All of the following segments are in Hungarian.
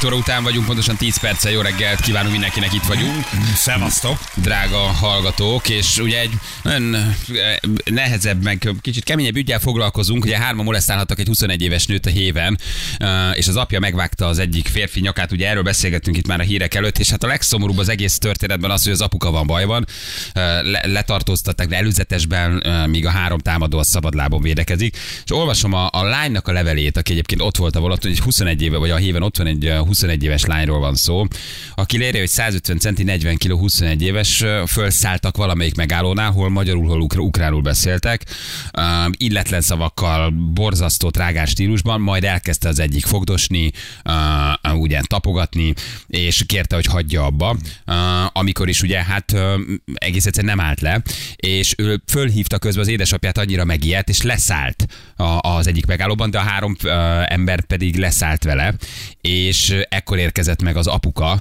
7 óra után vagyunk, pontosan 10 perccel jó reggelt kívánunk mindenkinek, itt vagyunk. Szevasztok! Drága hallgatók, és ugye egy nagyon eh, nehezebb, meg kicsit keményebb ügyel foglalkozunk. Ugye hárman molesztálhattak egy 21 éves nőt a héven, eh, és az apja megvágta az egyik férfi nyakát, ugye erről beszélgettünk itt már a hírek előtt, és hát a legszomorúbb az egész történetben az, hogy az apuka van bajban, eh, le- letartóztatták, de előzetesben, míg a három támadó a szabadlábon védekezik. És olvasom a, a lánynak a levelét, aki egyébként ott volt a vonaton, hogy egy 21 éve, vagy a héven ott van egy 21 éves lányról van szó, aki léri, hogy 150 centi, 40 kg, 21 éves, fölszálltak valamelyik megállónál, hol magyarul, hol ukr- ukránul beszéltek, illetlen szavakkal, borzasztó, trágás stílusban, majd elkezdte az egyik fogdosni, uh, ugye tapogatni, és kérte, hogy hagyja abba, amikor is ugye hát uh, egész egyszerűen nem állt le, és ő fölhívta közben az édesapját annyira megijedt, és leszállt a, az egyik megállóban, de a három ember pedig leszállt vele, és ekkor érkezett meg az apuka,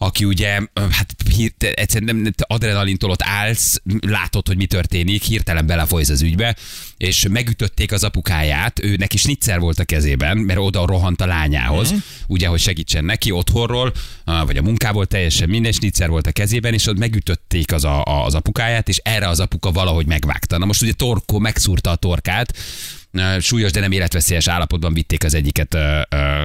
aki ugye, hát hírt, egyszerűen nem, adrenalintól ott állsz, látod, hogy mi történik, hirtelen belefolysz az ügybe, és megütötték az apukáját, ő neki snitzer volt a kezében, mert oda rohant a lányához, mm. ugye, hogy segítsen neki otthonról, vagy a munkából, teljesen minden snitzer volt a kezében, és ott megütötték az, a, az apukáját, és erre az apuka valahogy megvágta. Na most ugye Torko megszúrta a torkát, súlyos, de nem életveszélyes állapotban vitték az egyiket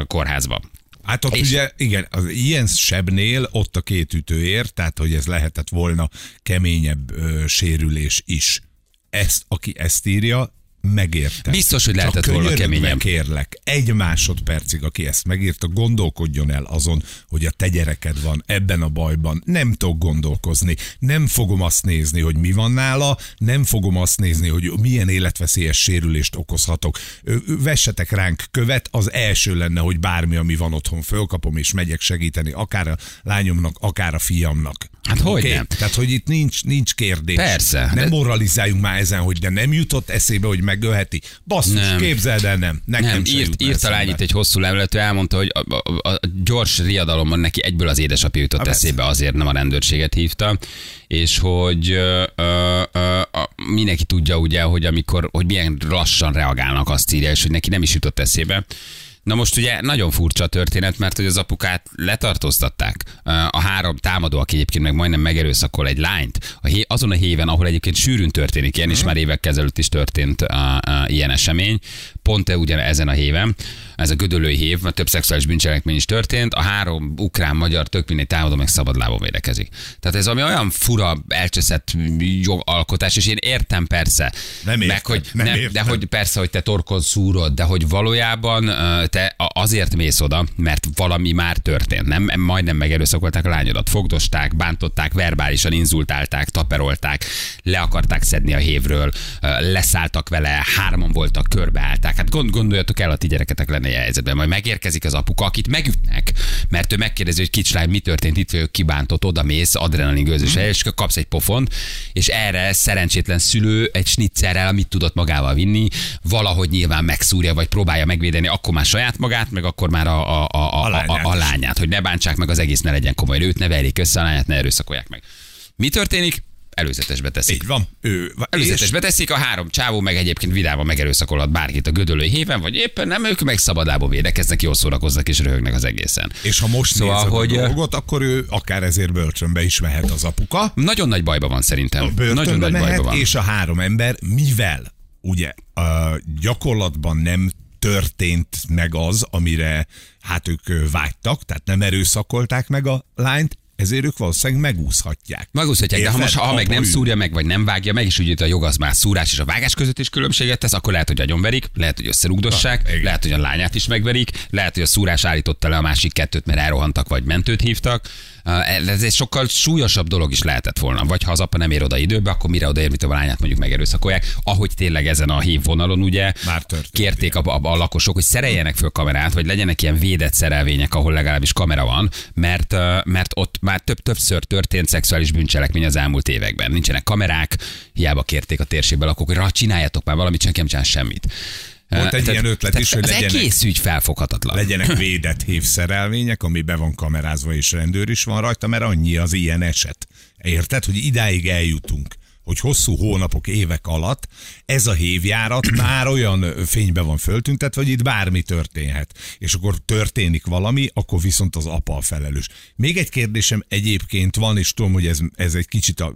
kórházba. Hát ott és... ugye, igen, az ilyen sebnél ott a két ütőért, tehát hogy ez lehetett volna keményebb ö, sérülés is. Ezt, aki ezt írja, megérte. Biztos, hogy lehetett volna keményebb. kérlek, egy másodpercig, aki ezt megírta, gondolkodjon el azon, hogy a te gyereked van ebben a bajban. Nem tudok gondolkozni. Nem fogom azt nézni, hogy mi van nála, nem fogom azt nézni, hogy milyen életveszélyes sérülést okozhatok. Vessetek ránk követ, az első lenne, hogy bármi, ami van otthon, fölkapom és megyek segíteni, akár a lányomnak, akár a fiamnak. Hát hogy okay? nem? Tehát, hogy itt nincs, nincs kérdés. Persze. Nem de... moralizáljunk már ezen, hogy de nem jutott eszébe, hogy megölheti. Basszus, nem. képzeld el, nem. Nekem nem, írt, írt a lány itt egy hosszú levelet, elmondta, hogy a, a, a gyors riadalomban neki egyből az édesapja jutott a eszébe, azért nem a rendőrséget hívta, és hogy ö, ö, ö, mindenki tudja ugye, hogy amikor, hogy milyen lassan reagálnak azt írja, és hogy neki nem is jutott eszébe. Na most ugye nagyon furcsa a történet, mert hogy az apukát letartóztatták. A három támadó, aki egyébként meg majdnem megerőszakol egy lányt, a hé, azon a héven, ahol egyébként sűrűn történik ilyen, és mhm. már évek ezelőtt is történt a, a, ilyen esemény, pont ugyan ezen a héven, ez a gödölői hév, mert több szexuális bűncselekmény is történt, a három ukrán, magyar tök mindegy támadó meg szabadlábon védekezik. Tehát ez ami olyan fura, elcseszett jogalkotás, és én értem persze. Nem értem, meg, hogy nem, nem értem. De hogy persze, hogy te torkon szúrod, de hogy valójában te azért mész oda, mert valami már történt. Nem, majdnem megerőszakolták a lányodat, fogdosták, bántották, verbálisan inzultálták, taperolták, le akarták szedni a hévről, leszálltak vele, hárman voltak, körbeállták. Hát gond, gondoljatok el, a ti gyereketek lenne ilyen helyzetben. Majd megérkezik az apuka, akit megütnek, mert ő megkérdezi, hogy kicslány, mi történt, itt vagyok kibántott, oda mész, adrenalin gőzös, mm. és kapsz egy pofont, és erre szerencsétlen szülő egy snitzerrel, amit tudott magával vinni, valahogy nyilván megszúrja, vagy próbálja megvédeni, akkor már saját magát, meg akkor már a, a, a, a, a, lányát, a, a lányát, hogy ne bántsák meg az egész, ne legyen komoly, őt ne verjék össze, a lányát ne erőszakolják meg. Mi történik? Előzetesbe teszik. Így van. Ő, előzetesbe és... teszik, a három csávó meg egyébként vidáman megerőszakolhat bárkit a gödölői héven, vagy éppen nem, ők meg szabadából védekeznek, jól szórakoznak és röhögnek az egészen. És ha most szóval, nézed hogy... a dolgot, akkor ő akár ezért börtönbe is mehet az apuka. Nagyon nagy bajban van szerintem. Nagyon nagy mehet, bajban van. És a három ember, mivel ugye a gyakorlatban nem történt meg az, amire hát ők vágytak, tehát nem erőszakolták meg a lányt, ezért ők valószínűleg megúszhatják. Megúszhatják, Érted? de ha most ha meg nem szúrja meg, vagy nem vágja meg, és úgy a jog az már szúrás és a vágás között is különbséget tesz, akkor lehet, hogy agyonverik, lehet, hogy összerugdossák, ha, lehet, hogy a lányát is megverik, lehet, hogy a szúrás állította le a másik kettőt, mert elrohantak, vagy mentőt hívtak. Ez egy sokkal súlyosabb dolog is lehetett volna. Vagy ha az apa nem ér oda időbe, akkor mire odaér, mint a lányát mondjuk megerőszakolják. Ahogy tényleg ezen a hívvonalon ugye Már kérték a, a, a, lakosok, hogy szereljenek föl kamerát, vagy legyenek ilyen védett szerelvények, ahol legalábbis kamera van, mert, mert ott már több, többször történt szexuális bűncselekmény az elmúlt években. Nincsenek kamerák, hiába kérték a térségbe lakók, hogy csináljatok már valamit, senki nem csinál semmit. Volt egy ilyen ötlet is, hogy legyenek- egész ügy felfoghatatlan. legyenek védett hévszerelvények, ami be van kamerázva, és rendőr is van rajta, mert annyi az ilyen eset. Érted, hogy idáig eljutunk hogy hosszú hónapok, évek alatt ez a hévjárat már olyan fénybe van föltüntetve, hogy itt bármi történhet. És akkor történik valami, akkor viszont az apa a felelős. Még egy kérdésem egyébként van, és tudom, hogy ez, ez egy kicsit a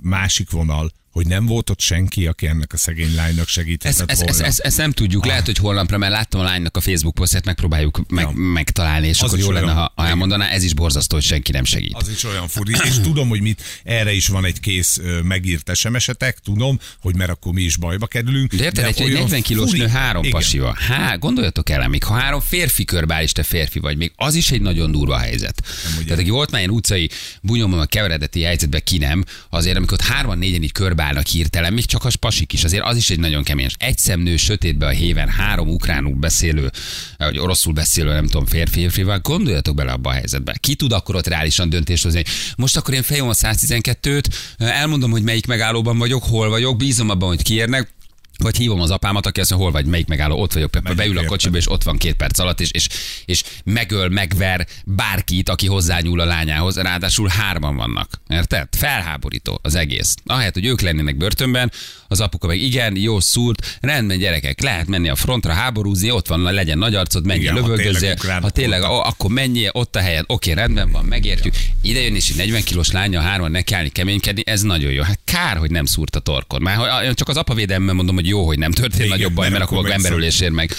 másik vonal, hogy nem volt ott senki, aki ennek a szegény lánynak Ezt, segíthetett ezt, ezt, volna. ezt, ezt nem tudjuk, lehet, hogy holnapra, mert láttam a lánynak a Facebook posztját, megpróbáljuk meg, Ja. megtalálni, és Az akkor is jó lenne, ha, ha elmondaná, ez is borzasztó, hogy senki nem segít. Az is olyan furi, és tudom, hogy mit, erre is van egy kész megírt SMS-etek, tudom, hogy mert akkor mi is bajba kerülünk. De érted, egy, egy olyan 40 kilós furi- nő három Igen. pasival. Há, gondoljatok el, még ha három férfi körbál, és te férfi vagy, még az is egy nagyon durva helyzet. ugye. Tehát aki volt már ilyen utcai bunyomban, a keveredeti helyzetben, ki nem, azért amikor hárman, négyen így körbálnak hirtelen, még csak a pasik is, azért az is egy nagyon kemény. Egy szemnő sötétbe a héven, három ukránul beszélő, vagy oroszul beszélő, nem tudom, férfi, férfival, gondoljatok bele abba a helyzetbe. Ki tud akkor ott reálisan döntést hozni, most akkor én fejom a 112-t, elmondom, hogy melyik megállóban vagyok, hol vagyok, bízom abban, hogy kiérnek, vagy hívom az apámat, aki azt mondja, hol vagy, melyik megálló, ott vagyok, Megyek beül a kocsiba, és ott van két perc alatt, és, és, és megöl, megver bárkit, aki hozzányúl a lányához, ráadásul hárman vannak. Érted? Felháborító az egész. Ahelyett, hogy ők lennének börtönben, az apuka meg igen, jó szúrt, rendben gyerekek, lehet menni a frontra háborúzni, ott van, legyen nagy arcod, menjél, Igen, ha tényleg ha tényleg, akkor menjél, ott a helyen, oké, rendben van, megértjük. Ide jön és egy 40 kilós lánya hárman nekiállni, keménykedni, ez nagyon jó. Hát kár, hogy nem szúrt a torkon. Már csak az apavédelemmel mondom, hogy jó, hogy nem történt Igen, nagyobb baj, mert mert akkor emberülésért meg,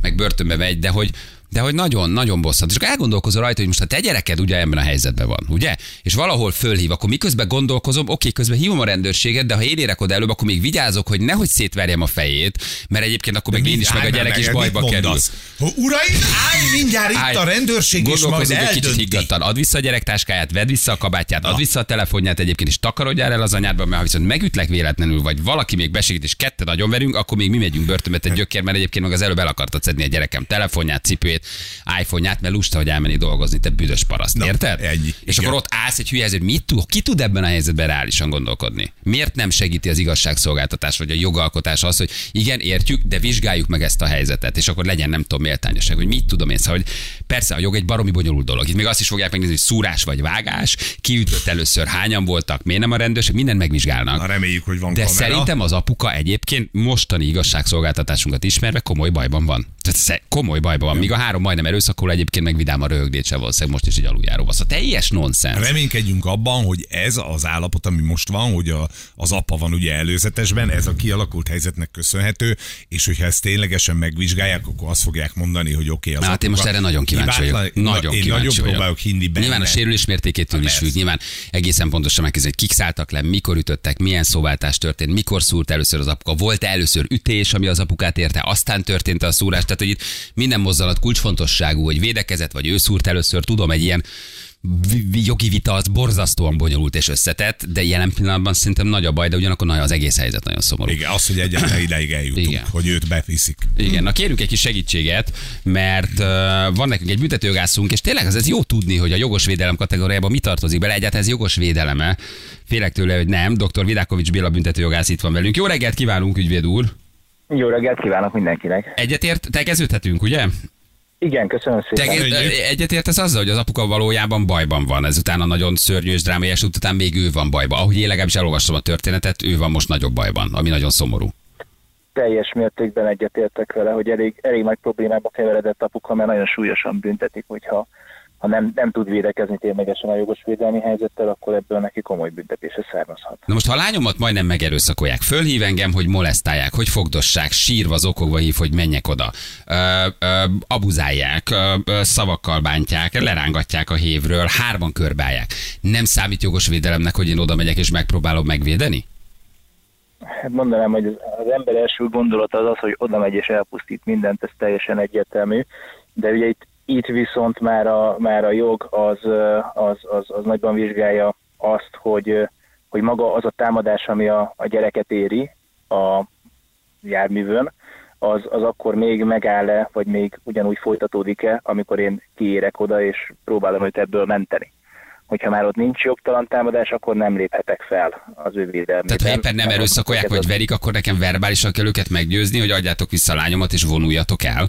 meg börtönbe megy, de hogy de hogy nagyon, nagyon bosszant. És akkor elgondolkozol rajta, hogy most a te gyereked ugye ebben a helyzetben van, ugye? És valahol fölhív, akkor miközben gondolkozom, oké, közben hívom a rendőrséget, de ha én érek oda előbb, akkor még vigyázok, hogy nehogy szétverjem a fejét, mert egyébként akkor meg én is, meg a gyerek is bajba kerül. Uraim, állj mindjárt itt Állj. a rendőrség, és majd egy kicsit higgadtan. Add vissza a gyerektáskáját, vedd vissza a kabátját, add vissza a telefonját egyébként, és takarodjál el az anyádba, mert ha viszont megütlek véletlenül, vagy valaki még besegít, és ketten nagyon verünk, akkor még mi megyünk börtönbe, egy gyökér, mert egyébként meg az előbb el akartad szedni a gyerekem telefonját, cipőjét, iPhone-ját, mert lusta, hogy elmenni dolgozni, te büdös paraszt. Na, érted? ennyi. És Igen. akkor ott állsz egy hülye helyzetben, mit tud, ki tud ebben a helyzetben reálisan gondolkodni? Miért nem segíti az igazságszolgáltatás vagy a jogalkotás az, hogy igen, értjük, de vizsgáljuk meg ezt a helyzetet, és akkor legyen nem tudom méltányoság, hogy mit tudom én, szóval, hogy persze a jog egy baromi bonyolult dolog. Itt még azt is fogják megnézni, hogy szúrás vagy vágás, ki ütött először, hányan voltak, miért nem a rendőrség, mindent megvizsgálnak. Na, reméljük, hogy van De kamera. szerintem az apuka egyébként mostani igazságszolgáltatásunkat ismerve komoly bajban van. Tehát komoly bajban van. Míg a három majdnem erőszakol, egyébként meg vidám a röhögdét se valószínűleg most is egy aluljáróba. Szóval teljes nonsens. Reménykedjünk abban, hogy ez az állapot, ami most van, hogy a, az apa van ugye előzetesben, ez a kialakult helyzetnek köszönhető, és hogyha ezt ténylegesen megvizsgálják, akkor azt fogják mondani, hogy oké, okay, az Hát én most erre nagyon kíváncsi vagyok. Nagyon én kíváncsi nagyon vagyok. próbálok hinni benne. Nyilván a sérülés mértékétől is függ. Nyilván egészen pontosan megkezdeni, hogy kik szálltak le, mikor ütöttek, milyen szóváltás történt, mikor szúrt először az apuka, volt-e először ütés, ami az apukát érte, aztán történt a szúrás. Tehát, hogy itt minden mozzanat kulcsfontosságú, hogy védekezett, vagy ő szúrt először, tudom, egy ilyen jogi vita az borzasztóan bonyolult és összetett, de jelen pillanatban szerintem nagy a baj, de ugyanakkor nagy az egész helyzet nagyon szomorú. Igen, az, hogy egyáltalán ideig eljutunk, Igen. hogy őt beviszik. Igen, na kérünk egy kis segítséget, mert uh, van nekünk egy büntetőjogászunk, és tényleg az ez jó tudni, hogy a jogos védelem kategóriában mi tartozik bele, egyáltalán ez jogos védeleme. Félek tőle, hogy nem. Dr. Vidákovics Béla büntetőjogász itt van velünk. Jó reggelt kívánunk, ügyvéd úr! Jó reggelt kívánok mindenkinek. Egyetért, tegeződhetünk, ugye? Igen, köszönöm szépen. Te, egyetértesz azzal, hogy az apuka valójában bajban van, ezután a nagyon szörnyű és drámai eset után még ő van bajban. Ahogy én legalábbis elolvastam a történetet, ő van most nagyobb bajban, ami nagyon szomorú. Teljes mértékben egyetértek vele, hogy elég, elég nagy problémába keveredett apuka, mert nagyon súlyosan büntetik, hogyha ha nem, nem tud védekezni ténylegesen a jogos védelmi helyzettel, akkor ebből neki komoly büntetése származhat. Na most, ha a lányomat majdnem megerőszakolják, fölhív engem, hogy molesztálják, hogy fogdossák, sírva, zokogva hív, hogy menjek oda, ö, ö, abuzálják, ö, ö, szavakkal bántják, lerángatják a hévről, hárman körbálják. Nem számít jogos védelemnek, hogy én oda megyek és megpróbálom megvédeni? Hát mondanám, hogy az, ember első gondolata az az, hogy oda megy és elpusztít mindent, ez teljesen egyértelmű, de ugye itt, itt viszont már a, már a jog az, az, az, az nagyban vizsgálja azt, hogy, hogy maga az a támadás, ami a, a gyereket éri a járművön, az, az akkor még megáll-e, vagy még ugyanúgy folytatódik-e, amikor én kiérek oda, és próbálom őt ebből menteni. hogyha már ott nincs jogtalan támadás, akkor nem léphetek fel az ő védelmében. Tehát ha éppen nem erőszakolják, vagy verik, akkor nekem verbálisan kell őket meggyőzni, hogy adjátok vissza a lányomat, és vonuljatok el.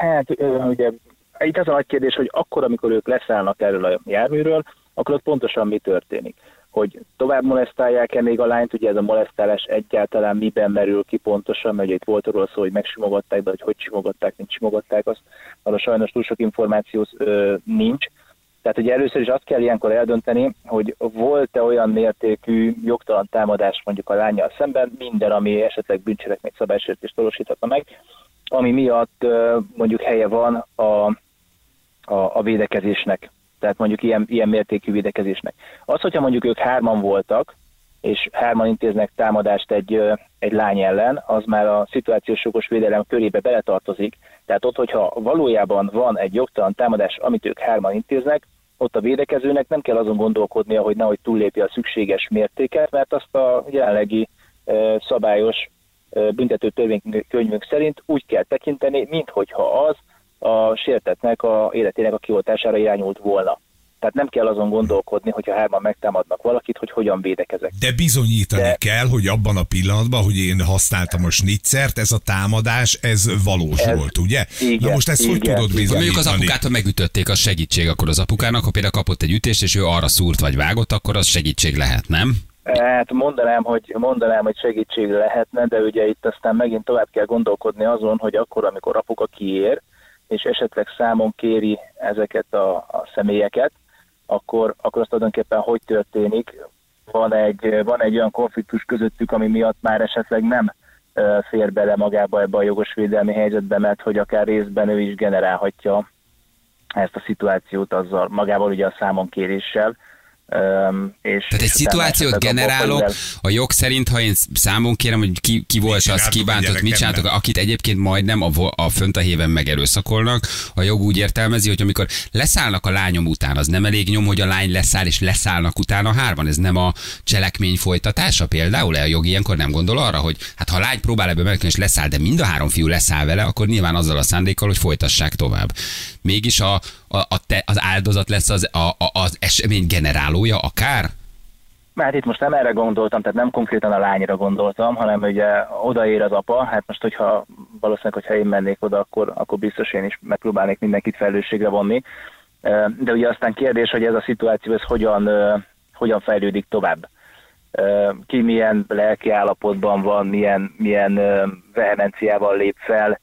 Hát ugye itt az a nagy kérdés, hogy akkor, amikor ők leszállnak erről a járműről, akkor ott pontosan mi történik? Hogy tovább molesztálják-e még a lányt, ugye ez a molesztálás egyáltalán miben merül ki pontosan, mert itt volt arról szó, hogy megsimogatták, de hogy hogy simogatták, mint simogatták, azt arra sajnos túl sok információ nincs. Tehát ugye először is azt kell ilyenkor eldönteni, hogy volt-e olyan mértékű jogtalan támadás mondjuk a lányjal szemben, minden, ami esetleg bűncselekmény szabálysértést valósíthatna meg, ami miatt mondjuk helye van a, a, a védekezésnek tehát mondjuk ilyen, ilyen mértékű védekezésnek. Az, hogyha mondjuk ők hárman voltak, és hárman intéznek támadást egy, egy lány ellen, az már a szituációs jogos védelem körébe beletartozik. Tehát ott, hogyha valójában van egy jogtalan támadás, amit ők hárman intéznek, ott a védekezőnek nem kell azon gondolkodnia, hogy nehogy túllépje a szükséges mértéket, mert azt a jelenlegi szabályos büntető törvénykönyvünk szerint úgy kell tekinteni, minthogyha az a sértetnek a életének a kioltására irányult volna. Tehát nem kell azon gondolkodni, hogyha hárman megtámadnak valakit, hogy hogyan védekezek. De bizonyítani De... kell, hogy abban a pillanatban, hogy én használtam a snitzert, ez a támadás, ez valós ez, volt, ugye? Igen, Na most ezt igen, hogy tudod bizonyítani? Mondjuk az apukát, ha megütötték, az segítség akkor az apukának, ha például kapott egy ütést, és ő arra szúrt vagy vágott, akkor az segítség lehet, nem? Hát mondanám, hogy, mondanám, hogy segítség lehetne, de ugye itt aztán megint tovább kell gondolkodni azon, hogy akkor, amikor apuka kiér, és esetleg számon kéri ezeket a, a személyeket, akkor, akkor azt tulajdonképpen hogy történik? Van egy, van egy olyan konfliktus közöttük, ami miatt már esetleg nem fér bele magába ebbe a jogos védelmi helyzetbe, mert hogy akár részben ő is generálhatja ezt a szituációt azzal, magával ugye a számon kéréssel, és, Tehát egy szituációt generálok, a, a jog szerint, ha én számon kérem, hogy ki, ki volt az, kibántott, mit csináltok, akit egyébként majdnem a, a fönt a héven megerőszakolnak, a jog úgy értelmezi, hogy amikor leszállnak a lányom után, az nem elég nyom, hogy a lány leszáll és leszállnak utána hárman, ez nem a cselekmény folytatása például, a jog ilyenkor nem gondol arra, hogy hát ha a lány próbál ebből megközni és leszáll, de mind a három fiú leszáll vele, akkor nyilván azzal a szándékkal, hogy folytassák tovább. Mégis a, a, a te, az áldozat lesz az, a, a, az esemény generálója akár? Mert itt most nem erre gondoltam, tehát nem konkrétan a lányra gondoltam, hanem ugye odaér az apa, hát most hogyha valószínűleg, hogyha én mennék oda, akkor, akkor biztos én is megpróbálnék mindenkit felelősségre vonni. De ugye aztán kérdés, hogy ez a szituáció ez hogyan, hogyan fejlődik tovább. Ki milyen lelki állapotban van, milyen, milyen vehemenciával lép fel,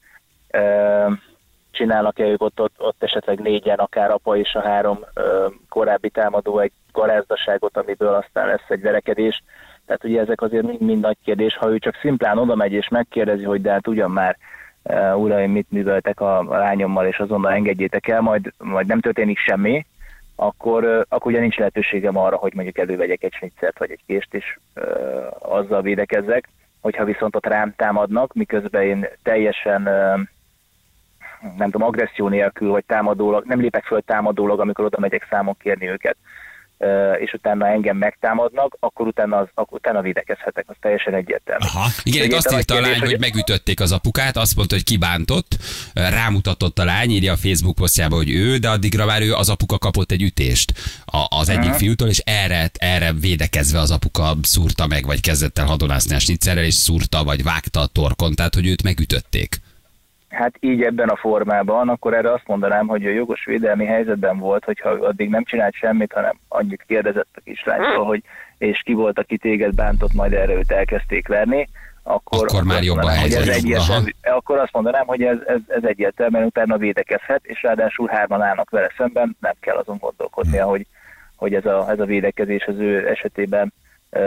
csinálnak-e ők ott, ott, ott esetleg négyen, akár apa és a három ö, korábbi támadó egy garázdaságot, amiből aztán lesz egy verekedés. Tehát ugye ezek azért mind, mind nagy kérdés. Ha ő csak szimplán oda megy és megkérdezi, hogy de hát ugyan már uh, uraim, mit műveltek a, a lányommal, és azonnal engedjétek el, majd, majd nem történik semmi, akkor, uh, akkor ugye nincs lehetőségem arra, hogy mondjuk elővegyek egy snitzert vagy egy kést, és uh, azzal védekezzek. Hogyha viszont ott rám támadnak, miközben én teljesen uh, nem tudom, agresszió nélkül, vagy támadólag, nem lépek föl támadólag, amikor oda megyek számon kérni őket, és utána engem megtámadnak, akkor utána, az, akkor utána védekezhetek, az teljesen egyértelmű. Aha. Igen, itt azt írta a lány, hogy... hogy megütötték az apukát, azt mondta, hogy kibántott, rámutatott a lány, írja a Facebook posztjába, hogy ő, de addigra már ő az apuka kapott egy ütést az egyik uh-huh. fiútól, és erre, erre védekezve az apuka szúrta meg, vagy kezdett el hadonászni a snitzerrel, és szúrta, vagy vágta a torkon, tehát hogy őt megütötték. Hát így ebben a formában, akkor erre azt mondanám, hogy a jogos védelmi helyzetben volt, hogyha addig nem csinált semmit, hanem annyit kérdezett a kislánytól, hogy és ki volt, aki téged bántott, majd erre őt elkezdték verni, akkor, akkor már jobb a helyzet. Ez egyértelmű, akkor azt mondanám, hogy ez, ez, ez egyértelműen utána védekezhet, és ráadásul hárman állnak vele szemben, nem kell azon gondolkodnia, hmm. hogy, hogy ez, a, ez a védekezés az ő esetében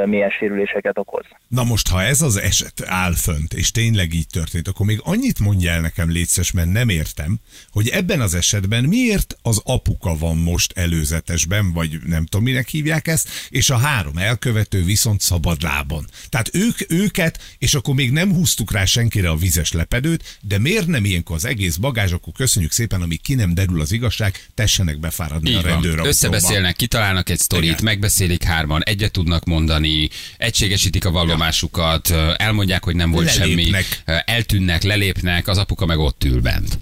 milyen sérüléseket okoz. Na most, ha ez az eset áll fönt, és tényleg így történt, akkor még annyit mondja el nekem, létszes, mert nem értem, hogy ebben az esetben miért az apuka van most előzetesben, vagy nem tudom, minek hívják ezt, és a három elkövető viszont szabadlábon. Tehát ők, őket, és akkor még nem húztuk rá senkire a vizes lepedőt, de miért nem ilyenkor az egész bagázs, akkor köszönjük szépen, amíg ki nem derül az igazság, tessenek befáradni így a rendőr Összebeszélnek, kitalálnak egy sztorit, megbeszélik hárman, egyet tudnak mondani, mondani, egységesítik a vallomásukat, elmondják, hogy nem volt lelépnek. semmi, eltűnnek, lelépnek, az apuka meg ott ül bent.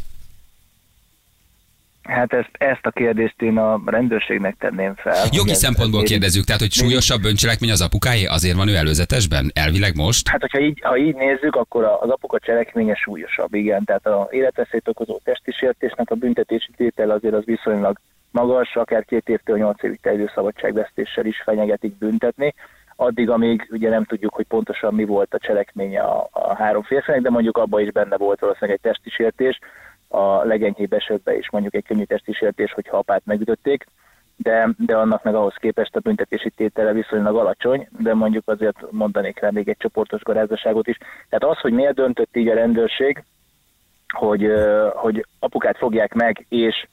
Hát ezt, ezt a kérdést én a rendőrségnek tenném fel. Jogi Ez- szempontból ez- kérdezzük, tehát hogy súlyosabb bűncselekmény az apukáé, azért van ő előzetesben? Elvileg most? Hát, hogyha így, ha így nézzük, akkor az apuka cselekménye súlyosabb, igen. Tehát a életveszélyt okozó testi sértésnek a büntetési tétel azért az viszonylag magas, akár két évtől nyolc évig terjedő szabadságvesztéssel is fenyegetik büntetni. Addig, amíg ugye nem tudjuk, hogy pontosan mi volt a cselekménye a, a három férfinek, de mondjuk abban is benne volt valószínűleg egy testi sértés, a legenyhébb esetben is mondjuk egy könnyű testi sértés, hogyha apát megütötték, de, de annak meg ahhoz képest a büntetési tétele viszonylag alacsony, de mondjuk azért mondanék rá még egy csoportos garázdaságot is. Tehát az, hogy miért döntött így a rendőrség, hogy, hogy apukát fogják meg, és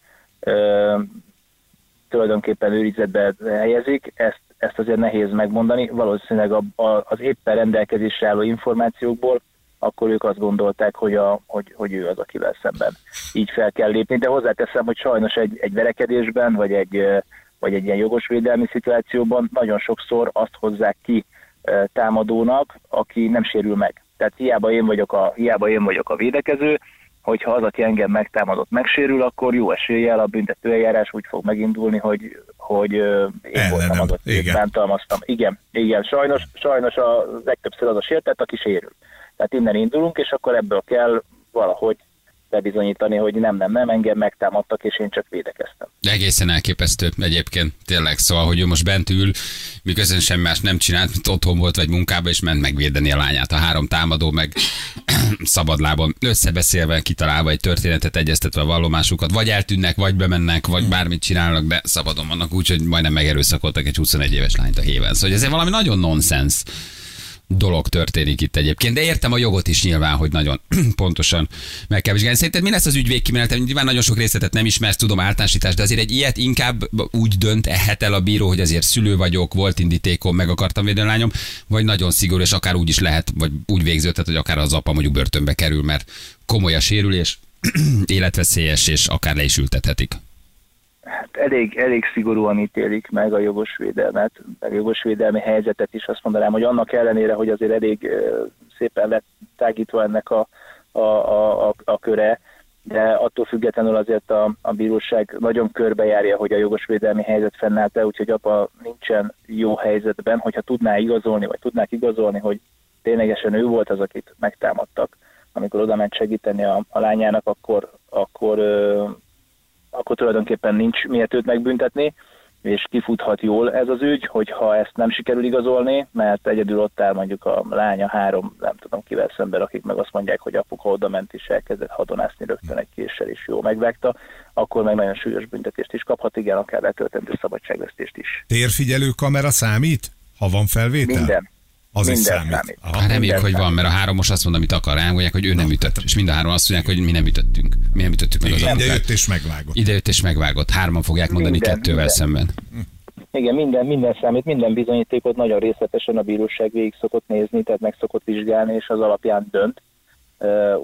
tulajdonképpen őrizetbe helyezik, ezt, ezt azért nehéz megmondani. Valószínűleg a, a, az éppen rendelkezésre álló információkból akkor ők azt gondolták, hogy, a, hogy, hogy ő az, akivel szemben így fel kell lépni. De hozzáteszem, hogy sajnos egy, egy verekedésben, vagy egy, vagy egy ilyen jogosvédelmi szituációban nagyon sokszor azt hozzák ki támadónak, aki nem sérül meg. Tehát hiába én vagyok a, hiába én vagyok a védekező, hogyha az, aki engem megtámadott, megsérül, akkor jó eséllyel a büntetőeljárás úgy fog megindulni, hogy, hogy én Ellenem, voltam az, aki igen. bántalmaztam. Igen, igen, sajnos, sajnos a legtöbbször az a sértett, aki sérül. Tehát innen indulunk, és akkor ebből kell valahogy bebizonyítani, hogy nem, nem, nem, engem megtámadtak, és én csak védekeztem. Egészen elképesztő egyébként, tényleg. Szóval, hogy ő most bent ül, miközben semmi más nem csinált, mint otthon volt vagy munkába, és ment megvédeni a lányát. A három támadó meg szabadlábon összebeszélve, kitalálva egy történetet, egyeztetve a vallomásukat, vagy eltűnnek, vagy bemennek, vagy bármit csinálnak, de szabadon vannak úgy, hogy majdnem megerőszakoltak egy 21 éves lányt a héven. Szóval ez valami nagyon nonsens dolog történik itt egyébként, de értem a jogot is nyilván, hogy nagyon pontosan meg kell vizsgálni. Szerinted mi lesz az ügy végkimenete? Nyilván nagyon sok részletet nem ismersz, tudom általánosítás, de azért egy ilyet inkább úgy dönthet el a bíró, hogy azért szülő vagyok, volt indítékom, meg akartam védeni a lányom, vagy nagyon szigorú, és akár úgy is lehet, vagy úgy végződhet, hogy akár az apa mondjuk börtönbe kerül, mert komoly a sérülés, életveszélyes, és akár le is ültethetik. Hát elég, elég szigorúan ítélik meg a jogosvédelmet, meg a jogosvédelmi helyzetet is. Azt mondanám, hogy annak ellenére, hogy azért elég szépen lett tágítva ennek a, a, a, a, a köre, de attól függetlenül azért a, a bíróság nagyon körbejárja, hogy a jogosvédelmi helyzet fennállt-e, úgyhogy apa nincsen jó helyzetben, hogyha tudná igazolni, vagy tudnák igazolni, hogy ténylegesen ő volt az, akit megtámadtak, amikor oda ment segíteni a, a lányának, akkor, akkor akkor tulajdonképpen nincs miért őt megbüntetni, és kifuthat jól ez az ügy, hogyha ezt nem sikerül igazolni, mert egyedül ott áll mondjuk a lánya három, nem tudom kivel szemben, akik meg azt mondják, hogy apuka oda ment és elkezdett hadonászni rögtön egy késsel, és jó megvágta, akkor meg nagyon súlyos büntetést is kaphat, igen, akár letöltendő szabadságvesztést is. Térfigyelő kamera számít? Ha van felvétel? Minden. Az is Minden számít. számít. Aha. Hát reméljük, hogy van, mert a háromos azt mond, amit akar, elmondják, hogy ő nem ütött. És mind a három azt mondják, hogy mi nem ütöttünk. Mi nem ütöttük meg az Ide jött és megvágott. Ide jött és megvágott. Hárman fogják mondani Minden, kettővel minden. szemben. Igen, minden, minden számít, minden bizonyítékot nagyon részletesen a bíróság végig szokott nézni, tehát meg szokott vizsgálni, és az alapján dönt.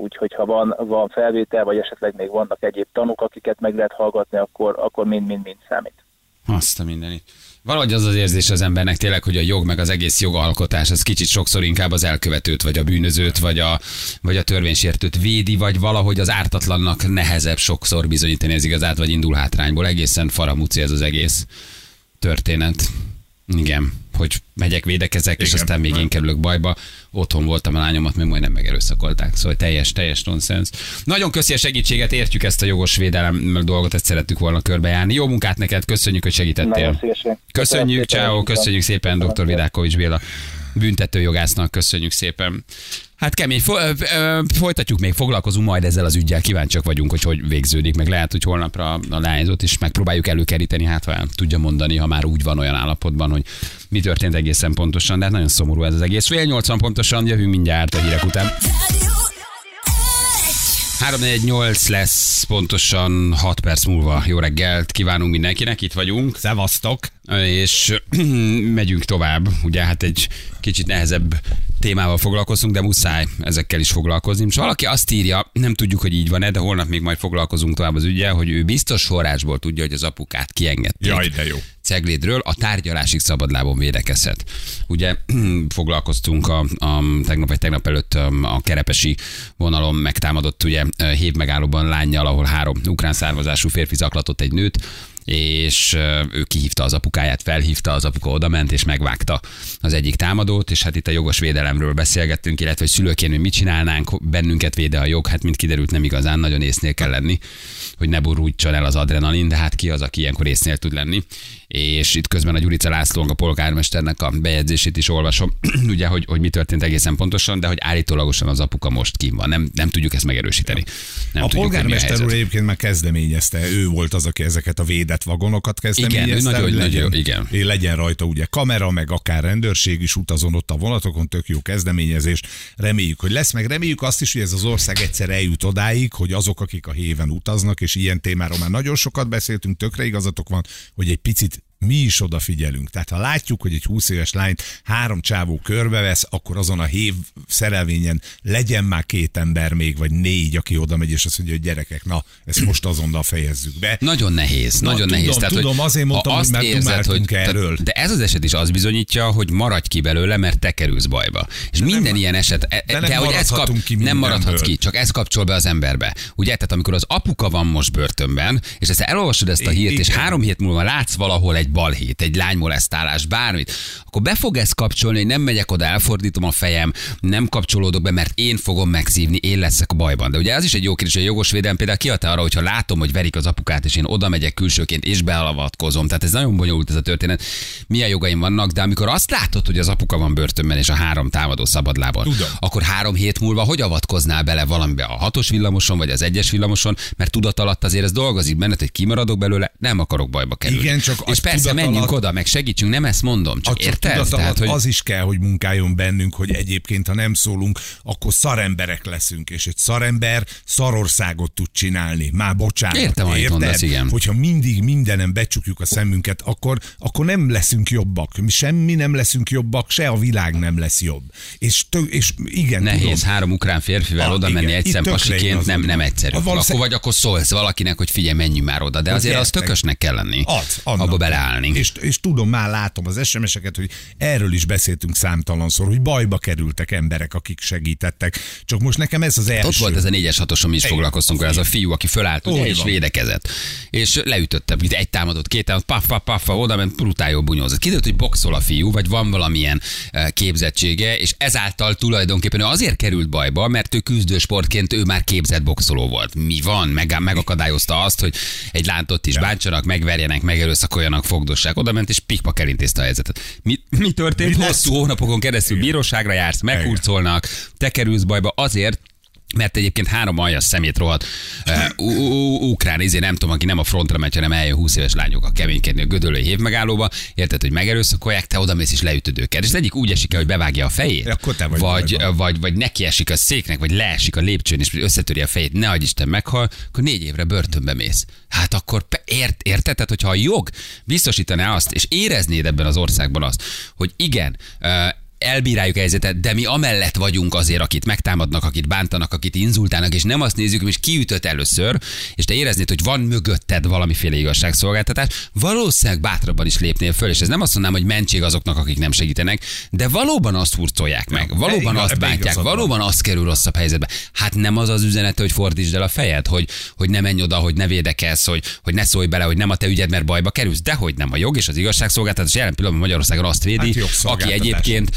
Úgyhogy ha van, van felvétel, vagy esetleg még vannak egyéb tanúk, akiket meg lehet hallgatni, akkor, akkor mind-mind-mind számít. Azt a mindenit. Valahogy az az érzés az embernek tényleg, hogy a jog meg az egész jogalkotás az kicsit sokszor inkább az elkövetőt, vagy a bűnözőt, vagy a, vagy a törvénysértőt védi, vagy valahogy az ártatlannak nehezebb sokszor bizonyítani az igazát, vagy indul hátrányból. Egészen faramúci ez az egész történet. Igen, hogy megyek, védekezek, és Igen. aztán még én kerülök bajba. Otthon voltam a lányomat, még majdnem megerőszakolták. Szóval teljes, teljes nonsens. Nagyon köszi a segítséget, értjük ezt a jogos védelem dolgot, ezt szerettük volna körbejárni. Jó munkát neked, köszönjük, hogy segítettél. Köszönjük, szépen, ciao, köszönjük szépen dr. Vidákovics Béla büntetőjogásznak, köszönjük szépen. Hát kemény, fo- ö, ö, folytatjuk még, foglalkozunk majd ezzel az ügyel, kíváncsiak vagyunk, hogy hogy végződik, meg lehet, hogy holnapra a lányzót is megpróbáljuk előkeríteni, hát ha tudja mondani, ha már úgy van olyan állapotban, hogy mi történt egészen pontosan, de hát nagyon szomorú ez az egész. Fél nyolcan pontosan, jövünk mindjárt a hírek után. 348 lesz pontosan 6 perc múlva. Jó reggelt kívánunk mindenkinek, itt vagyunk. Szevasztok! És megyünk tovább. Ugye hát egy kicsit nehezebb témával foglalkozunk, de muszáj ezekkel is foglalkozni. És valaki azt írja, nem tudjuk, hogy így van-e, de holnap még majd foglalkozunk tovább az ügyel, hogy ő biztos forrásból tudja, hogy az apukát kiengedték. Jaj, de jó. Ceglédről a tárgyalásig szabadlábon védekezhet. Ugye foglalkoztunk a, a tegnap vagy tegnap előtt a kerepesi vonalon megtámadott ugye hév megállóban lányjal, ahol három ukrán származású férfi zaklatott egy nőt, és ő kihívta az apukáját, felhívta, az apuka odament, és megvágta az egyik támadót, és hát itt a jogos védelemről beszélgettünk, illetve hogy szülőként mi mit csinálnánk, bennünket véde a jog, hát mint kiderült nem igazán, nagyon észnél kell lenni, hogy ne borulítson el az adrenalin, de hát ki az, aki ilyenkor észnél tud lenni. És itt közben a Gyurica László, a polgármesternek a bejegyzését is olvasom, ugye, hogy, hogy mi történt egészen pontosan, de hogy állítólagosan az apuka most kim van. Nem, nem tudjuk ezt megerősíteni. Nem a tudjuk, polgármester úr egyébként már kezdeményezte, ő volt az, aki ezeket a védett vagonokat kezdeményezte. Igen, nagyon- hogy nagyon- legyen, igen. legyen rajta ugye kamera, meg akár rendőrség is utazon ott a vonatokon, tök jó kezdeményezés. Reméljük, hogy lesz, meg reméljük azt is, hogy ez az ország egyszer eljut odáig, hogy azok, akik a héven utaznak, és ilyen témáról már nagyon sokat beszéltünk, tökre igazatok van, hogy egy picit mi is odafigyelünk. Tehát ha látjuk, hogy egy 20 éves lányt három csávó körbevesz, akkor azon a hév szerelvényen legyen már két ember még, vagy négy, aki oda megy, és azt mondja, hogy gyerekek, na, ezt most azonnal fejezzük be. Nagyon nehéz, Na, nagyon tudom, nehéz. Tehát, tudom, hogy azért mondtam, hogy azt már érzed, tehát- erről. De ez az eset is az bizonyítja, hogy maradj ki belőle, mert te kerülsz bajba. És minden nem- ilyen eset, e- de nem de hogy ez kap, ki nem maradhatsz ki, csak ez kapcsol be az emberbe. Ugye, tehát amikor az apuka van most börtönben, és ezt elolvasod ezt a hírt, és három hét múlva látsz valahol egy balhét, egy lánymolesztálás, bármit, akkor be fog ez kapcsolni, hogy nem megyek oda, elfordítom a fejem, nem kapcsolódok be, mert én fogom megszívni, én leszek a bajban. De ugye ez is egy jó kérdés, hogy a jogos védelem például kiadta arra, hogyha látom, hogy verik az apukát, és én oda megyek külsőként, és bealavatkozom. Tehát ez nagyon bonyolult ez a történet. Milyen jogaim vannak, de amikor azt látod, hogy az apuka van börtönben, és a három támadó szabadlábon, Tudom. akkor három hét múlva hogy avatkoznál bele valamibe a hatos villamoson, vagy az egyes villamoson, mert tudat alatt azért ez dolgozik benned, hogy kimaradok belőle, nem akarok bajba kerülni. Igen, csak és az persze menjünk alatt- oda, meg segítsünk, nem ezt mondom, csak Csak érted? Tehát, hogy az is kell, hogy munkáljon bennünk, hogy egyébként, ha nem szólunk, akkor szaremberek leszünk, és egy szarember szarországot tud csinálni. Már bocsánat. Értem, amit érted? mondasz, igen. Hogyha mindig mindenem becsukjuk a szemünket, akkor, akkor nem leszünk jobbak. Mi semmi nem leszünk jobbak, se a világ nem lesz jobb. És, tö, és igen, Nehéz tudom, három ukrán férfivel Ah, oda menni egy szempasiként, nem, nem egyszerű. A valószínű- Akkor vagy akkor szólsz valakinek, hogy figyelj, menjünk már oda. De azért az tökösnek kell lenni. Annak. abba beleállni. És, és tudom, már látom az SMS-eket, hogy erről is beszéltünk számtalanszor, hogy bajba kerültek emberek, akik segítettek. Csak most nekem ez az első. Ott volt ez a négyes hatosom, mi is Igen, foglalkoztunk vele, ez a fiú, aki fölállt ugye, és védekezett. És leütötte, mint egy támadott, két támadott, paf, paf, paf, oda ment, brutál jó bunyózott. Kiderült, hogy boxol a fiú, vagy van valamilyen eh, képzettsége, és ezáltal tulajdonképpen ő azért került bajba, mert ő küzdősportként ő már képzett boxoló volt. Mi van? Meg, megakadályozta azt, hogy egy lántot is bántsanak, megverjenek, megerőszakoljanak, fogdossák. Oda ment, és pikpak elintézte a helyzetet. Mi, mi történt? Mi? Hosszú hónapokon keresztül bíróságra jársz, meghurcolnak, te kerülsz bajba azért, mert egyébként három aljas szemét rohadt ukrán, izé nem tudom, aki nem a frontra megy, hanem eljön 20 éves lányok a keménykedni a gödöllői hév megállóba, érted, hogy megerőszakolják, te oda mész és leütöd őket. És az egyik úgy esik el, hogy bevágja a fejét, Akkor te vagy vagy, bajban. vagy, vagy neki esik a széknek, vagy leesik a lépcsőn, és összetöri a fejét, ne adj Isten meghal, akkor négy évre börtönbe mész. Hát akkor ért, érted? Tehát, hogyha a jog biztosítaná azt, és éreznéd ebben az országban azt, hogy igen, elbíráljuk a helyzetet, de mi amellett vagyunk azért, akit megtámadnak, akit bántanak, akit inzultálnak, és nem azt nézzük, hogy ki ütött először, és te éreznéd, hogy van mögötted valamiféle igazságszolgáltatás, valószínűleg bátrabban is lépnél föl, és ez nem azt mondanám, hogy mentség azoknak, akik nem segítenek, de valóban azt hurcolják meg, valóban igaz, azt bántják, valóban azt kerül rosszabb helyzetbe. Hát nem az az üzenete, hogy fordítsd el a fejed, hogy, hogy ne menj oda, hogy ne védekezz, hogy, hogy ne szólj bele, hogy nem a te ügyed, mert bajba kerülsz, de hogy nem a jog és az igazságszolgáltatás jelen pillanatban Magyarországon azt védi, Hát aki egyébként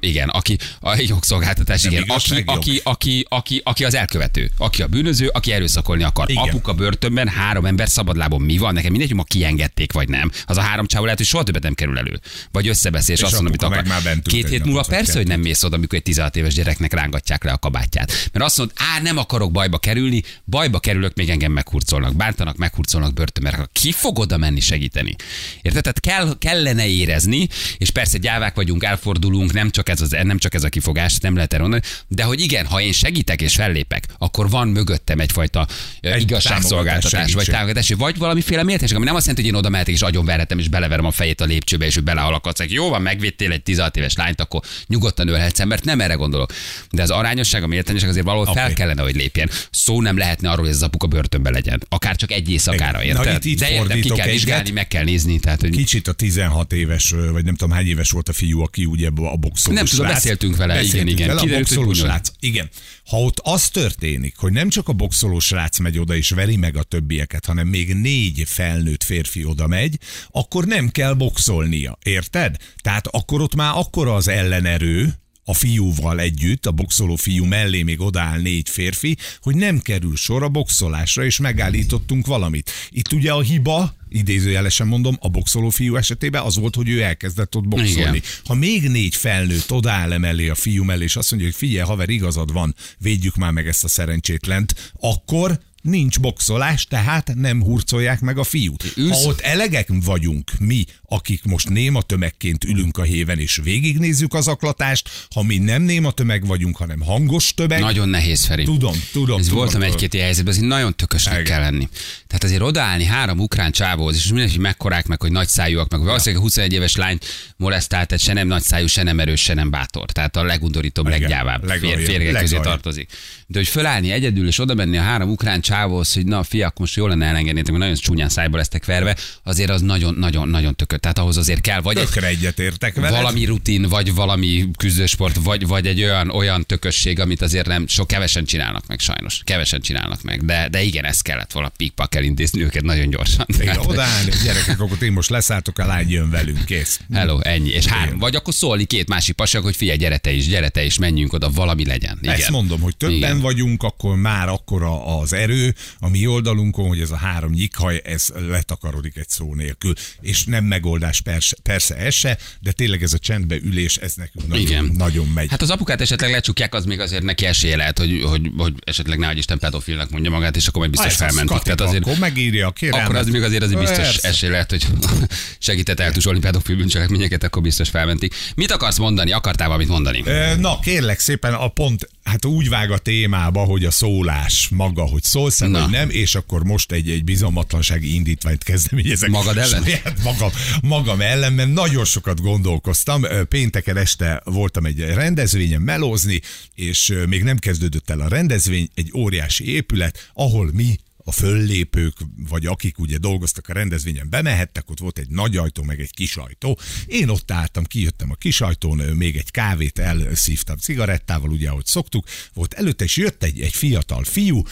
igen, aki a jogszolgáltatás, igen, aki, aki, aki, aki, aki, az elkövető, aki a bűnöző, aki erőszakolni akar. Igen. Apuka börtönben, három ember szabadlábon mi van? Nekem mindegy, hogy ma kiengedték, vagy nem. Az a három csávó lehet, hogy soha többet nem kerül elő. Vagy összebeszél, és, És azt mondom, amit akar. már bent Két hét múlva persze, hogy nem mész oda, amikor egy 16 éves gyereknek rángatják le a kabátját. Mert azt mondod, á, nem akarok bajba kerülni, bajba kerülök, még engem meghurcolnak, bántanak, meghurcolnak börtönbe. Ki fog oda menni segíteni? Érted? Tehát kell, kellene érezni, és persze gyávák vagyunk, elfordulunk, nem csak ez az, nem csak ez a kifogás, nem lehet erre mondani, de hogy igen, ha én segítek és fellépek, akkor van mögöttem egyfajta egy igazságszolgáltatás, támogatás, vagy támogatás, vagy valalamiféle méltesség, ami nem azt jelenti, hogy én oda mehetek és agyon verhetem, és beleverem a fejét a lépcsőbe, és ő belehalakadsz. Jó van, megvédtél egy 16 éves lányt, akkor nyugodtan ölhetsz embert, nem erre gondolok. De az arányosság, a méltányosság azért valahol fel Oké. kellene, hogy lépjen. Szó nem lehetne arról, hogy ez az apuka börtönbe legyen. Akár csak egy éjszakára, Igen. Na, érted? itt- itt De értem, ki kell egyet. vizsgálni, meg kell nézni. Tehát, hogy Kicsit a 16 éves, vagy nem tudom hány éves volt a fiú, aki ugye a boxolós Nem tudom, beszéltünk vele, igen, Beszéltünk igen. Vele, a Kiderült, bunyol. srác. Igen. Ha ott az történik, hogy nem csak a boxolós srác megy oda és veri meg a többieket, hanem még négy felnőtt férfi oda megy, akkor nem kell boxolnia. Érted? Tehát akkor ott már akkora az ellenerő, a fiúval együtt, a boxoló fiú mellé még odaáll négy férfi, hogy nem kerül sor a boxolásra, és megállítottunk valamit. Itt ugye a hiba, idézőjelesen mondom, a boxoló fiú esetében az volt, hogy ő elkezdett ott boxolni. Igen. Ha még négy felnőtt odaáll emellé a fiú mellé, és azt mondja, hogy figyelj, haver, igazad van, védjük már meg ezt a szerencsétlent, akkor nincs boxolás, tehát nem hurcolják meg a fiút. Ülsz- Ha ott elegek vagyunk mi, akik most néma tömegként ülünk a héven, és végignézzük az aklatást, ha mi nem néma tömeg vagyunk, hanem hangos tömeg, Nagyon nehéz, Feri. Tudom, tudom, Ez tudom, voltam egy-két helyzetben, azért nagyon tökösnek Igen. kell lenni. Tehát azért odaállni három ukrán csávóhoz, és mindenki mekkorák, meg hogy nagy szájúak, meg valószínűleg a 21 éves lányt molesztált, se nem nagy szájú, se nem erős, se nem bátor. Tehát a legundorítóbb, leggyávább férgek közé tartozik. De hogy fölállni egyedül, és oda menni a három ukrán csávóhoz, hogy na fiak, most jól lenne elengednétek, mert nagyon csúnyán szájba lesztek verve, azért az nagyon-nagyon-nagyon tököt. Tehát ahhoz azért kell vagy egy Tökre egyetértek veled. valami rutin, vagy valami küzdősport, vagy, vagy egy olyan, olyan tökösség, amit azért nem sok kevesen csinálnak meg sajnos. Kevesen csinálnak meg. De, de igen, ezt kellett volna pikpak elintézni őket nagyon gyorsan. Igen, odaállni, gyerekek, akkor én most leszálltok, a lány jön velünk, kész. Hello, ennyi. És három. Vagy akkor szólni két másik pasak, hogy figyelj, gyere te is, gyere te is, menjünk oda, valami legyen. Igen. Ezt mondom, hogy többen Igen. Vagyunk, akkor már akkora az erő a mi oldalunkon, hogy ez a három nyikhaj, ez letakarodik egy szó nélkül. És nem megoldás persze, persze ez se, de tényleg ez a csendbe ülés, ez nekünk nagyon, Igen. nagyon megy. Hát az apukát esetleg lecsukják, az még azért neki esélye lehet, hogy, hogy, hogy esetleg nehogy Isten pedofilnak mondja magát, és akkor majd biztos felmentik. Tehát azért, akkor megírja a kérelmet. akkor az még azért, azért biztos Persze. esély lehet, hogy segített eltusolni pedofil bűncselekményeket, akkor biztos felmentik. Mit akarsz mondani? Akartál valamit mondani? Na, kérlek szépen, a pont, hát úgy vág a témába, hogy a szólás maga, hogy szólsz vagy nem, és akkor most egy, egy bizalmatlansági indítványt kezdeményezek. Magad ellen? Saját magam, magam ellen, mert nagyon sokat gondolkoztam. Pénteken este voltam egy rendezvényen melózni, és még nem kezdődött el a rendezvény, egy óriási épület, ahol mi a föllépők, vagy akik ugye dolgoztak a rendezvényen, bemehettek, ott volt egy nagy ajtó, meg egy kis ajtó. Én ott álltam, kijöttem a kis ajtón, még egy kávét elszívtam cigarettával, ugye, ahogy szoktuk. Volt előtte, és jött egy, egy fiatal fiú,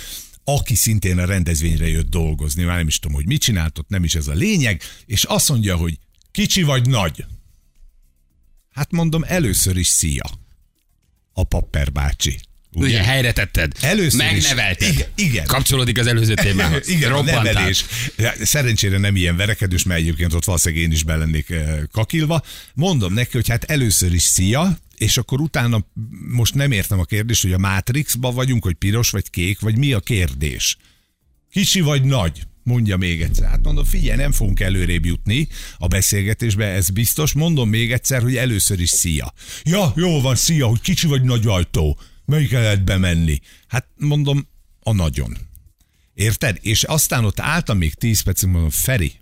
aki szintén a rendezvényre jött dolgozni, már nem is tudom, hogy mit csinált, ott nem is ez a lényeg, és azt mondja, hogy kicsi vagy nagy. Hát mondom, először is szia. A papper bácsi. Ugye, helyre tetted. Először is. Megnevelted. Igen, igen. Kapcsolódik az előző témához. Igen, a Robbantál. nevelés. Szerencsére nem ilyen verekedős, mert egyébként ott valószínűleg én is belennék eh, kakilva. Mondom neki, hogy hát először is szia, és akkor utána most nem értem a kérdést, hogy a Matrixba vagyunk, hogy piros vagy kék, vagy mi a kérdés. Kicsi vagy nagy? Mondja még egyszer. Hát mondom, figyelj, nem fogunk előrébb jutni a beszélgetésbe, ez biztos. Mondom még egyszer, hogy először is szia. Ja, jó van, szia, hogy kicsi vagy nagy ajtó. Melyik lehet bemenni? Hát mondom, a nagyon. Érted? És aztán ott álltam még 10 percig, mondom, Feri,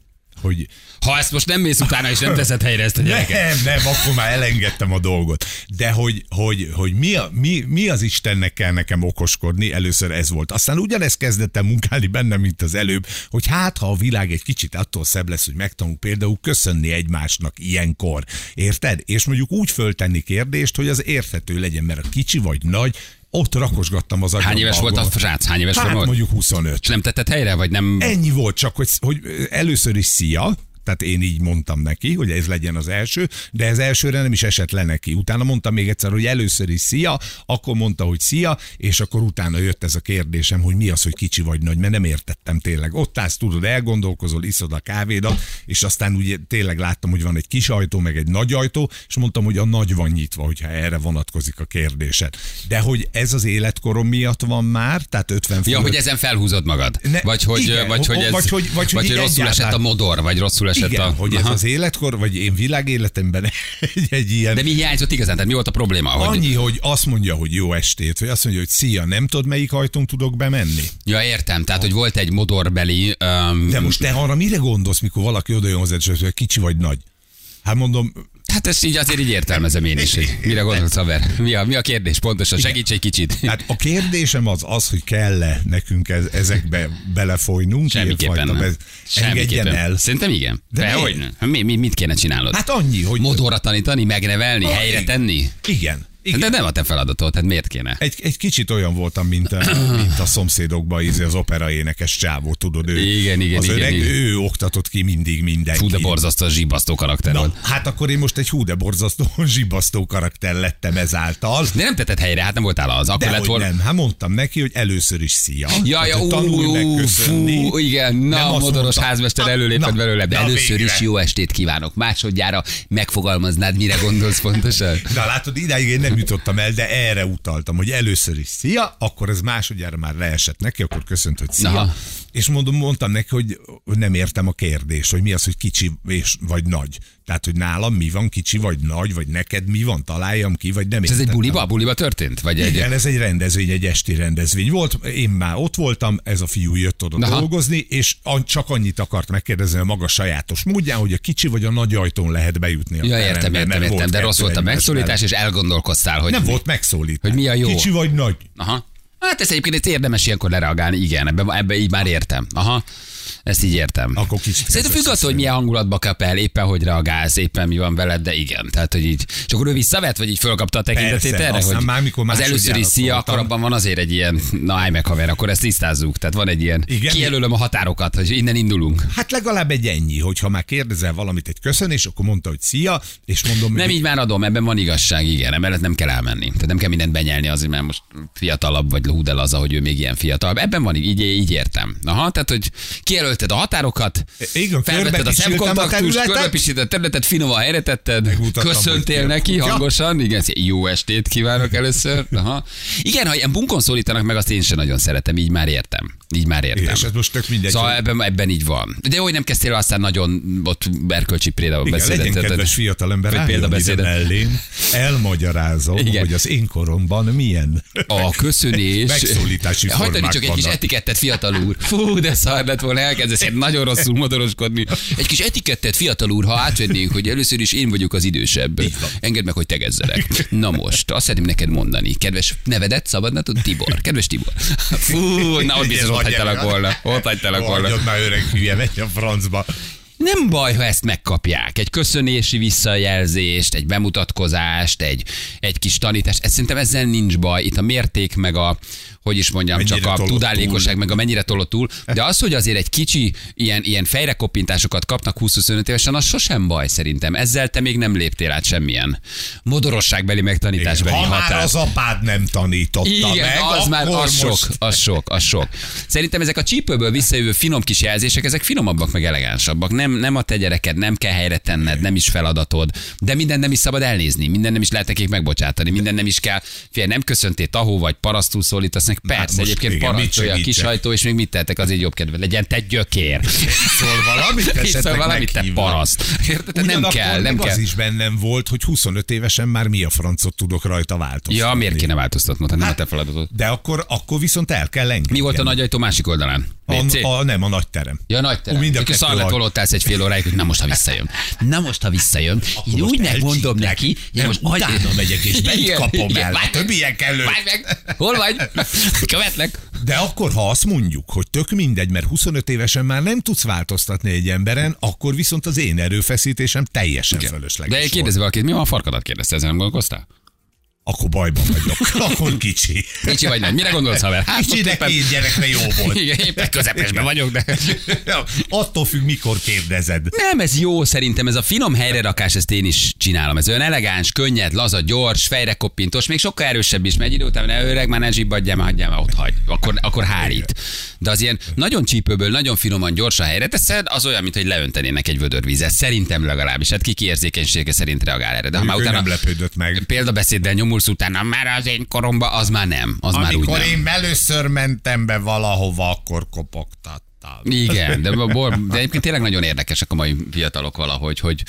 hogy Ha ezt most nem mész utána, és nem teszed helyre ezt a gyereket. nem, nem, akkor már elengedtem a dolgot. De hogy, hogy, hogy mi, a, mi, mi az Istennek kell nekem okoskodni, először ez volt. Aztán ugyanezt kezdett el munkálni bennem, mint az előbb, hogy hát, ha a világ egy kicsit attól szebb lesz, hogy megtanulunk például köszönni egymásnak ilyenkor. Érted? És mondjuk úgy föltenni kérdést, hogy az érthető legyen, mert a kicsi vagy nagy, ott rakosgattam az agyamba. Hány éves volt a srác? Hány éves Hát volt? mondjuk 25. És nem tetted helyre, vagy nem? Ennyi volt, csak hogy, hogy először is szia, tehát én így mondtam neki, hogy ez legyen az első, de ez elsőre nem is esett le neki. Utána mondtam még egyszer, hogy először is szia, akkor mondta, hogy szia, és akkor utána jött ez a kérdésem, hogy mi az, hogy kicsi vagy nagy, mert nem értettem tényleg. Ott állsz, tudod, elgondolkozol, iszod a kávédat, és aztán ugye tényleg láttam, hogy van egy kis ajtó, meg egy nagy ajtó, és mondtam, hogy a nagy van nyitva, hogyha erre vonatkozik a kérdésed. De hogy ez az életkorom miatt van már, tehát 50 Ja, fölött- hogy ezen felhúzod magad. Ne- vagy hogy, igen, vagy, hogy ez, vagy hogy- vagy hogy így rosszul esett a modor, vagy rosszul esett Igen, a... hogy ez az életkor, vagy én világéletemben egy, egy ilyen... De mi hiányzott igazán? Tehát mi volt a probléma? Hogy... Annyi, hogy azt mondja, hogy jó estét, vagy azt mondja, hogy szia, nem tudod, melyik ajtón tudok bemenni. Ja, értem. Tehát, hogy volt egy modorbeli... Um, De most te arra mire gondolsz, mikor valaki oda jön hozzád, és kicsi vagy nagy? Hát mondom, Hát ezt így azért így értelmezem én is, hogy mire gondolsz, haver? Mi a, mi a kérdés pontosan? Segíts egy kicsit. hát a kérdésem az az, hogy kell-e nekünk ez, ezekbe belefolynunk? Semmiképpen nem. Semmiképpen. el. Szerintem igen. De De, hogy? Mi, mi, mit kéne csinálnod? Hát annyi, hogy... Modorra tanítani, megnevelni, Ah, helyre tenni? Igen. Igen. De nem a te feladatod, tehát miért kéne? Egy, egy kicsit olyan voltam, mint a, mint a szomszédokban ízi az opera énekes csávó, tudod, ő. Igen, igen, az igen, öreg, igen. ő oktatott ki mindig mindenkit. Fú, de borzasztó, zsibasztó karakter Na, volt. hát akkor én most egy hú de borzasztó zsibasztó karakter lettem ezáltal. De nem tetted helyre, hát nem voltál az. Akkor De lett volna. nem, hát mondtam neki, hogy először is szia. Ja, ja, ú, ú, fú, igen, Nem na, a azt modoros házmester előlépett belőle, de először is jó estét kívánok. Másodjára megfogalmaznád, mire gondolsz pontosan? Na látod, idáig én nem jutottam el, de erre utaltam, hogy először is szia, akkor ez másodjára már leesett neki, akkor köszönt, hogy szia. Aha. És mondom, mondtam neki, hogy nem értem a kérdést, hogy mi az, hogy kicsi és vagy nagy. Tehát, hogy nálam mi van, kicsi vagy nagy, vagy neked mi van, találjam ki, vagy nem És ez egy buliba? Buliba történt? Vagy egy... Igen, ez egy rendezvény, egy esti rendezvény volt. Én már ott voltam, ez a fiú jött oda Aha. dolgozni, és csak annyit akart megkérdezni a maga sajátos módján, hogy a kicsi vagy a nagy ajtón lehet bejutni a Ja, terembe, értem, értem, értem, de rossz volt a megszólítás, mellett. és elgondolkoztál, hogy... Nem mi- volt megszólítás. Hogy mi a jó? Kicsi vagy nagy. Aha. Hát ez egyébként ezt érdemes ilyenkor lereagálni, igen, ebbe, ebbe így már értem. Aha. Ezt így értem. Akkor kicsit Szerintem függ attól, hogy milyen hangulatba kap el, éppen hogy reagálsz, éppen mi van veled, de igen. Tehát, hogy így. És akkor ő visszavett, vagy így fölkapta a tekintetét Persze, erre, hogy már, mikor az először is szia, akkor abban van azért egy ilyen, na állj meg haver, akkor ezt tisztázzuk. Tehát van egy ilyen, Igen. kijelölöm a határokat, hogy innen indulunk. Hát legalább egy ennyi, hogyha már kérdezel valamit, egy köszönés, akkor mondta, hogy szia, és mondom, Nem így már adom, ebben van igazság, igen, emellett nem kell elmenni. Tehát nem kell mindent benyelni azért, mert most fiatalabb vagy hú, de az, hogy ő még ilyen fiatal. Ebben van, így, így értem. Aha, tehát, hogy kijelölted a határokat, Igen, felvetted a szemkontaktust, körbepisítetted a területet, finoman helyre tetted, köszöntél neki hangosan, igen, jó estét kívánok először. Aha. Igen, ha ilyen bunkon szólítanak meg, azt én sem nagyon szeretem, így már értem. Így már értem. És ez most tök mindegy, Szóval ebben, ebben így van. De hogy nem kezdtél aztán nagyon ott erkölcsi Igen, beszédet. legyen kedves fiatalember, vagy példabeszédet. mellém, elmagyarázom, Igen. hogy az én koromban milyen A köszönés. megszólítási formák csak egy kis etikettet, fiatal úr. Fú, de szar lett volna, elkezdesz nagyon rosszul modoroskodni. Egy kis etikettet, fiatal úr, ha átvennénk, hogy először is én vagyok az idősebb. Engedd meg, hogy tegezzelek. Na most, azt szeretném neked mondani. Kedves nevedet, szabadna tud? Tibor. Kedves Tibor. Fú, na ott biztos hagytalak volna. Ott hagytalak volna. Hagyjad már öreg hülye, megy a francba. Nem baj, ha ezt megkapják. Egy köszönési visszajelzést, egy bemutatkozást, egy, egy kis tanítást. Ez szerintem ezzel nincs baj. Itt a mérték, meg a, hogy is mondjam, Mennyire csak a tudálékosság, túl. meg a mennyire tolott túl. De az, hogy azért egy kicsi ilyen, ilyen fejrekoppintásokat kapnak 20-25 évesen, az sosem baj szerintem. Ezzel te még nem léptél át semmilyen modorosságbeli megtanításbeli Ha már határ. az apád nem tanította Igen, meg, az már az most... sok, az sok, az sok. Szerintem ezek a csípőből visszajövő finom kis jelzések, ezek finomabbak, meg elegánsabbak. Nem, nem a te gyereked, nem kell helyre tenned, nem is feladatod, de minden nem is szabad elnézni, minden nem is lehet nekik megbocsátani, minden nem is kell. Fél, nem köszöntél tahó vagy parasztul szólítasz neki. Persze, most egyébként igen, parancsolja a kisajtó, és még mit tettek, azért jobb kedve legyen, te gyökér. Szól valamit, esetleg valamit, te paraszt. Érted? Nem kell, nem kell. az is bennem volt, hogy 25 évesen már mi a francot tudok rajta változtatni. Ja, miért kéne változtatnod? Hát nem a Hát, te feladatod. De akkor, akkor viszont el kell engedni. Mi volt a nagy ajtó másik oldalán? A, a, nem, a nagy terem. Ja, nagy terem. Mind a Mind kettő szar lett aj- volna, ott állsz egy fél óráig, hogy na most, ha visszajön. Na most, ha visszajön. Én most úgy megmondom neki, Nem, most utána megyek, és bent kapom igen, el. várj Hát, milyen kellő. Várj meg! Hol vagy? Követlek. De akkor, ha azt mondjuk, hogy tök mindegy, mert 25 évesen már nem tudsz változtatni egy emberen, akkor viszont az én erőfeszítésem teljesen fölösleges De kérdezi valakit, mi van a farkadat kérdezte, ezen nem gondolkoztál? Akkor bajban vagyok. akkor kicsi. Kicsi vagy nagy. Mire gondolsz, haver? Hát, Kicsinek éppen- két gyerekre jó volt. Igen, éppen közepesben vagyok, de... Attól függ, mikor kérdezed. Nem, ez jó szerintem, ez a finom helyrerakás, ezt én is csinálom. Ez olyan elegáns, könnyed, laza, gyors, fejrekoppintós, még sokkal erősebb is megy idő után, ne öreg, már ne zsibbadjál, már hagyjál, már ott hagy. Akkor, akkor hárít. De az ilyen nagyon csípőből, nagyon finoman, gyorsan helyre teszed, az olyan, mint hogy leöntenének egy vödör vizet. Szerintem legalábbis. Hát ki érzékenysége szerint reagál erre. De ha már utána nem lepődött meg. példabeszéddel nyomulsz utána, már az én koromba, az már nem. Az már úgy Amikor nem. én először mentem be valahova, akkor kopogtattam. Fiatal. Igen, de, bor, de egyébként tényleg nagyon érdekesek a mai fiatalok valahogy, hogy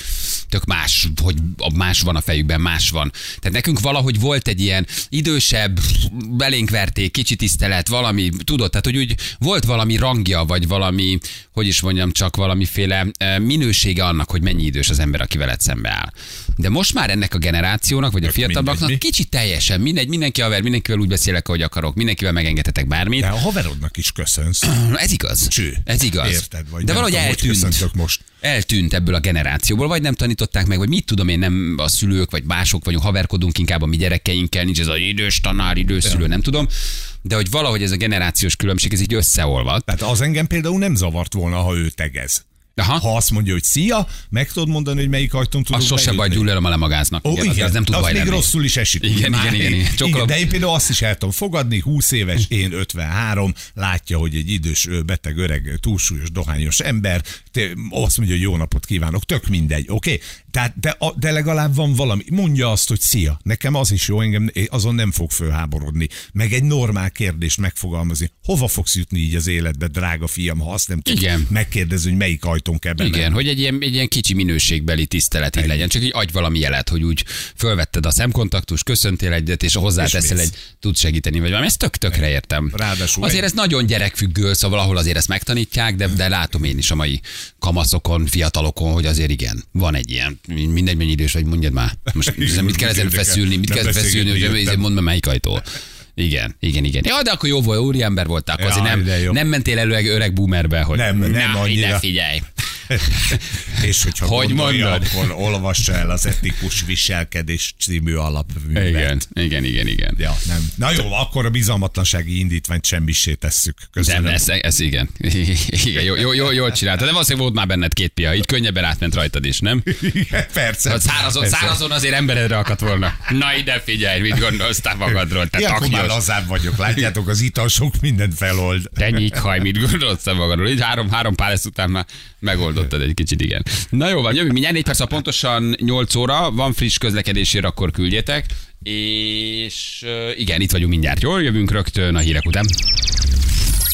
tök más, hogy más van a fejükben, más van. Tehát nekünk valahogy volt egy ilyen idősebb, belénk verték, kicsi tisztelet, valami, tudod, tehát hogy úgy volt valami rangja, vagy valami, hogy is mondjam, csak valamiféle eh, minősége annak, hogy mennyi idős az ember, aki veled szembe áll. De most már ennek a generációnak, vagy a fiatalabbaknak mi? kicsit teljesen mindegy, mindenki haver, mindenkivel úgy beszélek, ahogy akarok, mindenkivel megengedhetek bármit. De a haverodnak is köszönsz. Ez igaz. Cső. Ez igaz. Érted, vagy De valahogy tudom, eltűnt. most. Eltűnt ebből a generációból, vagy nem tanították meg, vagy mit tudom én, nem a szülők, vagy mások vagyunk, haverkodunk inkább a mi gyerekeinkkel, nincs ez az idős tanár, idős szülő, nem tudom. De hogy valahogy ez a generációs különbség, ez így összeolvad. Tehát az engem például nem zavart volna, ha ő tegez. Aha. Ha azt mondja, hogy szia, meg tudod mondani, hogy melyik ajtón tudok Az sose baj, gyullerom a lemagáznak. Ó, igen, igen, az nem tud az még lenni. rosszul is esik. Igen, Már- igen, igen, igen. Sokkal igen. De én például azt is el tudom fogadni, 20 éves, én 53, látja, hogy egy idős, beteg, öreg, túlsúlyos, dohányos ember, te, azt mondja, hogy jó napot kívánok, tök mindegy, oké? Okay? Tehát, de, de legalább van valami. Mondja azt, hogy szia, nekem az is jó, engem azon nem fog fölháborodni. Meg egy normál kérdést megfogalmazni. Hova fogsz jutni így az életbe, drága fiam, ha azt nem Igen. megkérdezni, hogy melyik ajtón kell bemenni. Igen, hogy egy ilyen, egy ilyen kicsi minőségbeli tisztelet így legyen. Csak így adj valami jelet, hogy úgy fölvetted a szemkontaktus, köszöntél egyet, és hozzáteszel És egy, tudsz segíteni, vagy valami. Ezt tök tökre értem. Ráadásul Azért egy- ez nagyon gyerekfüggő, szóval valahol azért ezt megtanítják, de, de látom én is a mai kamaszokon, fiatalokon, hogy azért igen, van egy ilyen, mindegy mennyi idős vagy, mondjad már. Most mit kell ezen feszülni, mit Nem kell feszülni, hogy mondd meg melyik ajtó. Igen, igen, igen. Ja, de akkor jó volt, úriember voltál, akkor azért nem, nem mentél elő öreg, öreg boomerbe, hogy Nem, nem na, annyira. ide figyelj. És hogyha Hogy gondolja, mondod? akkor olvassa el az etikus viselkedés című alapművet. Igen, igen, igen, igen. Ja, nem. Na jó, akkor a bizalmatlansági indítványt semmissé tesszük. De Köszönöm. ez, ez igen. igen jó, jó, jó, jól csináltad. De valószínűleg volt már benned két pia, így könnyebben átment rajtad is, nem? Igen, persze. Hát szárazon, Persze. szárazon azért emberedre akadt volna. Na ide figyelj, mit gondoltál magadról, te akkor már lazább vagyok. Látjátok, az ital sok mindent felold. Te nyíkhaj, mit gondolsz te magadról? Így három, három pár után már megoldottad egy kicsit, igen. Na jó van, jövünk mindjárt, négy perc, a pontosan 8 óra, van friss közlekedésére, akkor küldjetek. És igen, itt vagyunk mindjárt, jól jövünk rögtön a hírek után.